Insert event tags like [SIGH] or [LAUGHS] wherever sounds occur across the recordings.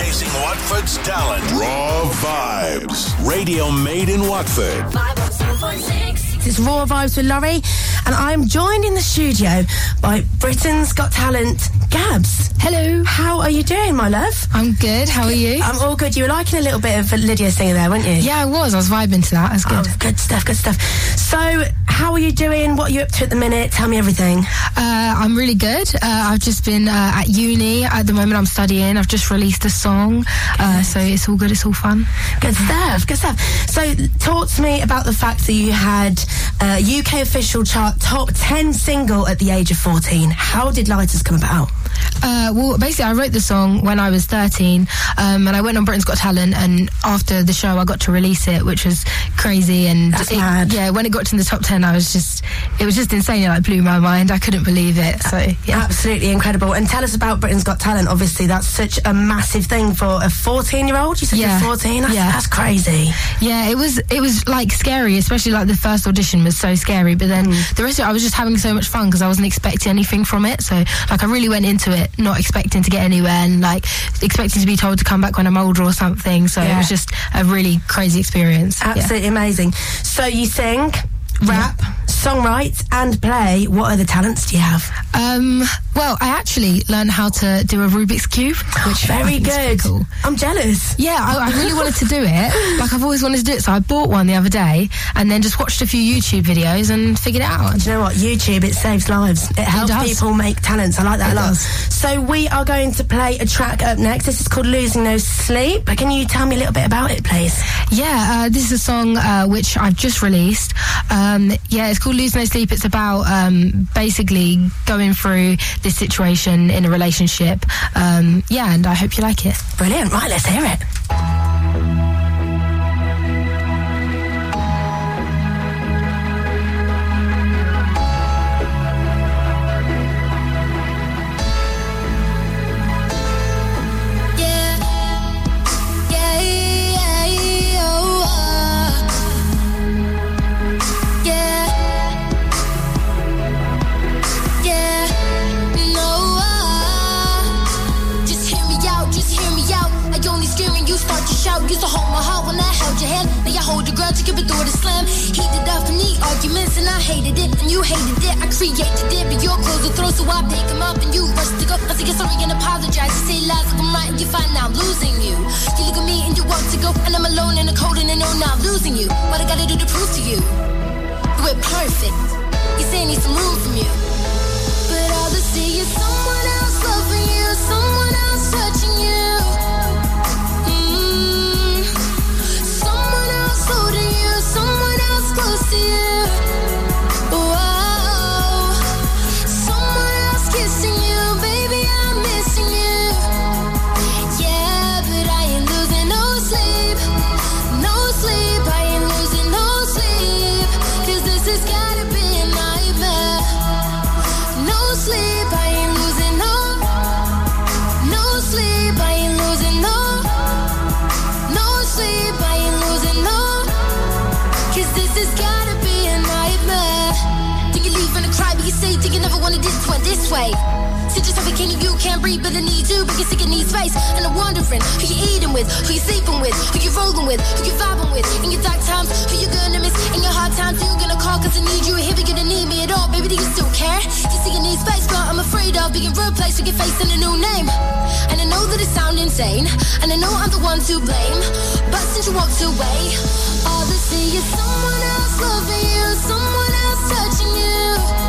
Showcasing Watford's talent. Raw Vibes. Radio made in Watford. It's Raw Vibes with Laurie, and I'm joined in the studio by Britain's Got Talent, Gabz. Hello. How are you doing, my love? I'm good. How are you? I'm all good. You were liking a little bit of Lydia singing there, weren't you? yeah, I was. I was vibing to that. That's oh, good. Oh, good stuff, good stuff. So, how are you doing? What are you up to at the minute? Tell me everything. Uh, I'm really good. Uh, I've just been uh, at uni. At the moment, I'm studying. I've just released a song. Uh, so it's all good. It's all fun. Good stuff, good stuff. So, talk to me about the fact that you had a UK official chart top 10 single at the age of 14. How did Lighters come about? Uh, well, basically, I wrote the song when I was 13, um, and I went on Britain's Got Talent. And after the show, I got to release it, which was crazy. And That's it- yeah, when it got to the top 10, I was just, it was just insane. It like blew my mind. I couldn't believe it. So yeah. Absolutely incredible. And tell us about Britain's Got Talent. Obviously, that's such a massive thing for a 14 year old. You said Yeah. you're 14? That's, Yeah. that's crazy. Yeah, it was it was like scary, especially like the first audition was so scary. But then mm. the rest of it, I was just having so much fun because I wasn't expecting anything from it. So like I really went into it not expecting to get anywhere and like expecting to be told to come back when I'm older or something. So it was just a really crazy experience. Yeah. Absolutely amazing. So, you sing, rap, songwrite, and play. What other talents do you have? Um, well, I actually learned how to do a Rubik's cube, which Very think is pretty good. Cool. I'm jealous. Yeah, I, I really wanted to do it. [LAUGHS] Like I've always wanted to do it, so I bought one the other day and then just watched a few YouTube videos and figured it out. Do you know what? YouTube, it saves lives. It helps does. people make talents. I like that It a lot. does. So we are going to play a track up next. This is called Losing No Sleep. Can you tell me a little bit about it, please? Yeah, uh, this is a song uh, which I've just released. Um, yeah, it's called Lose No Sleep. It's about um, basically going through this situation in a relationship. Um, yeah, and I hope you like it. Brilliant. Right, let's hear it. Lies like I'm right you find out I'm losing you. You look at me and you want to go, and I'm alone in the cold and I know now I'm losing you. What I gotta do to prove to you? We're perfect. You say I need some room from you. But all I see is someone else loving you, someone else touching you. Yourself in can you can't breathe, but I need you, but you sick and need space. And I'm wondering who you eating with, who you sleeping with, who you rolling with, who you vibing with. In your dark times, who you gonna miss? In your hard times, who you gonna call? Cause I need you here, but you gonna need me at all. Baby, do you still care? You see you need space, but I'm afraid of being replaced with your face and a new name. And I know that it sounds insane, and I know I'm the one to blame. But since you walked away, all I see someone else loving you, someone else touching you.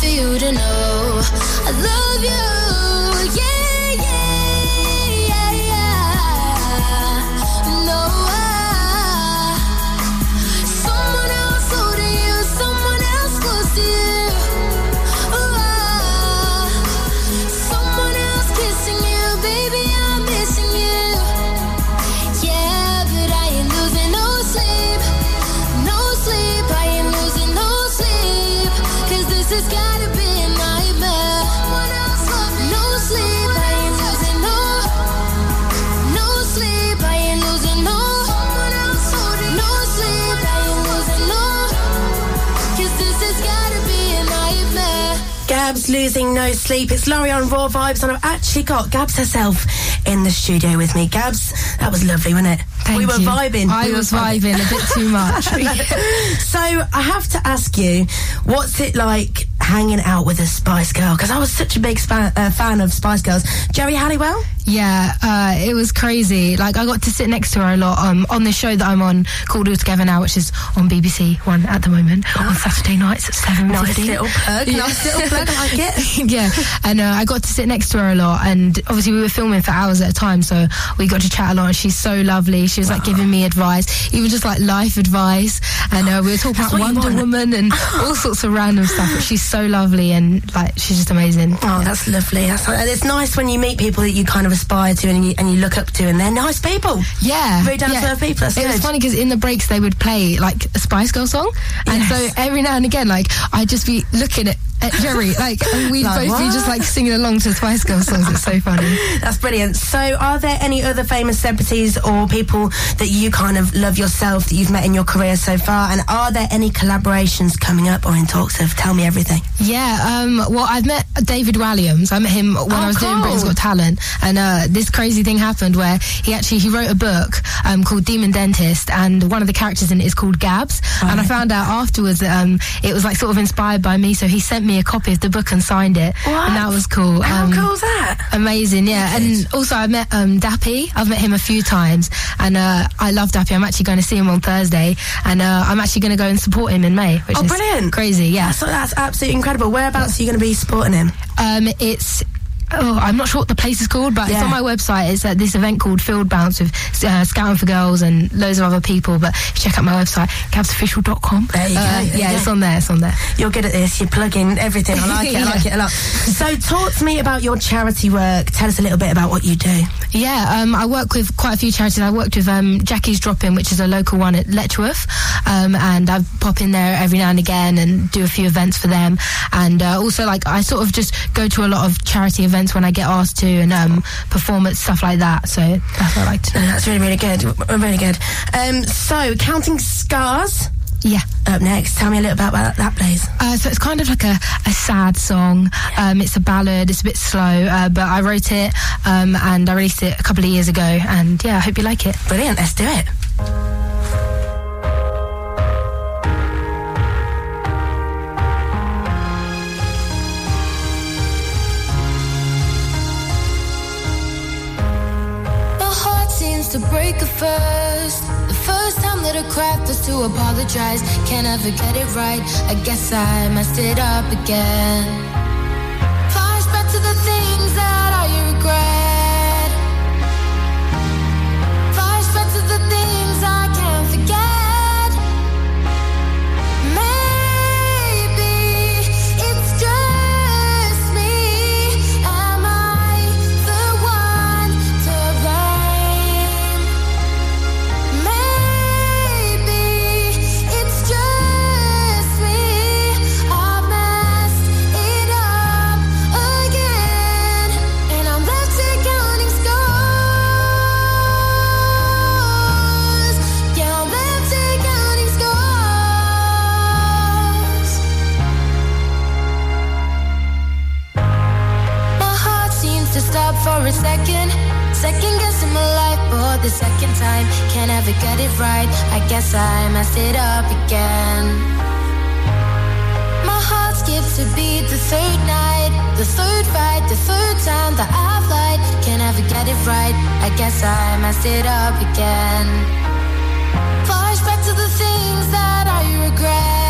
For you to know I love you. Losing no sleep. It's Laurie on Raw Vibes, and I've actually got Gabz herself in the studio with me. Gabz, that was lovely, wasn't it? Thank we were you. vibing. I We was vibing a bit too much. [LAUGHS] so I have to ask you, what's it like hanging out with a Spice Girl? Because I was such a big spa- uh, fan of Spice Girls. Geri Halliwell. Yeah, uh, it was crazy. Like I got to sit next to her a lot um, on the show that I'm on called All Together Now, which is on BBC One at the moment on Saturday nights at seven Nice little plug. Nice little plug. I like it. [LAUGHS] yeah, and uh, I got to sit next to her a lot, and obviously we were filming for hours at a time, so we got to chat a lot. And she's so lovely. She was like giving me advice, even just like life advice, and uh, we were talking That's about Wonder. Woman and all sorts of random stuff. But she's so lovely, and like she's just amazing. Oh, that's lovely. That's, it's nice when you meet people that you kind of aspire to and you, and you look up to, and they're nice people. Yeah, Very down to yeah. earth people. That's it was funny because in the breaks they would play like a Spice Girl song, and Yes. so every now and again, like I'd just be looking at, at Geri, like we'd Like, both be just like singing along to Spice Girl songs. It's so funny. [LAUGHS] That's brilliant. So, are there any other famous celebrities or people that you kind of love yourself that you've met in your career so far? And are there any collaborations coming up or in talks of? Tell me everything. Yeah, um, well, I've met David Walliams. I met him when Oh, I was doing. Britain's Got Talent, and uh, this crazy thing happened where he actually he wrote a book um, called Demon Dentist, and one of the characters in it is called Gabz. And I found out afterwards that um, it was like sort of inspired by me, so he sent me a copy of the book and signed it, What? and that was cool. How Um, cool is that? Amazing, yeah. And also, I met um, Dappy. I've met him a few times, and uh, I love Dappy. I'm actually going to see him on Thursday, and uh, I'm actually going to go and support him in May, which Oh, is brilliant. crazy. Yeah. That's, that's absolutely incredible. Whereabouts are you going to be supporting him? Um, it's. Oh, I'm not sure what the place is called, but it's on my website. It's at this event called Field Bounce with uh, Scouting for Girls and loads of other people. But if you check out my website, gabzofficial.com. There you go, Uh, there you yeah, it's on there. It's on there. You're good at this. You're plugging everything. I like it. I [LAUGHS] like it a lot. So, talk to me about your charity work. Tell us a little bit about what you do. Yeah, um, I work with quite a few charities. I worked with um, Jackie's Drop In, which is a local one at Letchworth, um, and I pop in there every now and again and do a few events for them. And uh, also, like, I sort of just go to a lot of charity events when I get asked to and um, perform at stuff like that. So that's what I like to do. That's really, really good. Really good. Um, so, Counting Scars Yeah. up next. Tell me a little bit about that, please. Uh, so it's kind of like a, a sad song. Um, it's a ballad. It's a bit slow, uh, but I wrote it um, and I released it a couple of years ago. And yeah, I hope you like it. Brilliant. Let's do it. At first. The first time that I cried was to apologize. Can't ever get it right. I guess I messed it up again. Flashback to the things that I regret. Time. Can't ever get it right. I guess I messed it up again. My heart skips a beat the third night. The third fight, the third time that I've lied. Can't ever get it right. I guess I messed it up again. Flashback to the things that I regret.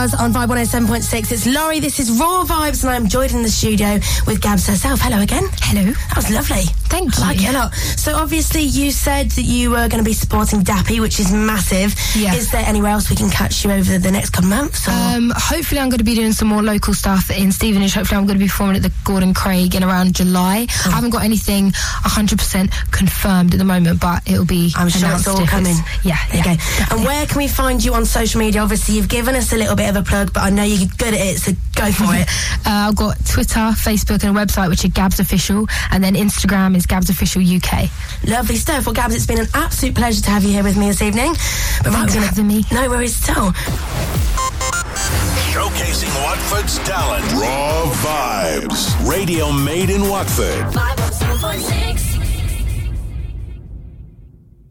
Scars on Vibe 107.6. It's Laurie, this is Raw Vibes, and I'm joined in the studio with Gabz herself. Hello again. Hello. That was lovely. Thank you. I like it a lot. So obviously you said that you were going to be supporting Dappy, which is massive. Yeah. Is there anywhere else we can catch you over the next couple months? Um, hopefully, I'm going to be doing some more local stuff in Stevenage. Hopefully, I'm going to be performing at the Gordon Craig in around July. I haven't got anything 100% confirmed at the moment, but it'll be. I'm sure it's announced all coming. Yeah, There yeah, you go. And where can we find you on social media? Obviously, you've given us a little bit of a plug, but I know you're good at it, so go for it. [LAUGHS] Uh, I've got Twitter, Facebook, and a website which are Gabz Official, and then Instagram is Gabz Official UK. Lovely stuff. Well, Gabz, it's been an absolute pleasure to have you here with me this evening. But Thanks for having me. No worries at all. Showcasing Watford's talent. Raw Vibes. Radio made in Watford. 507.6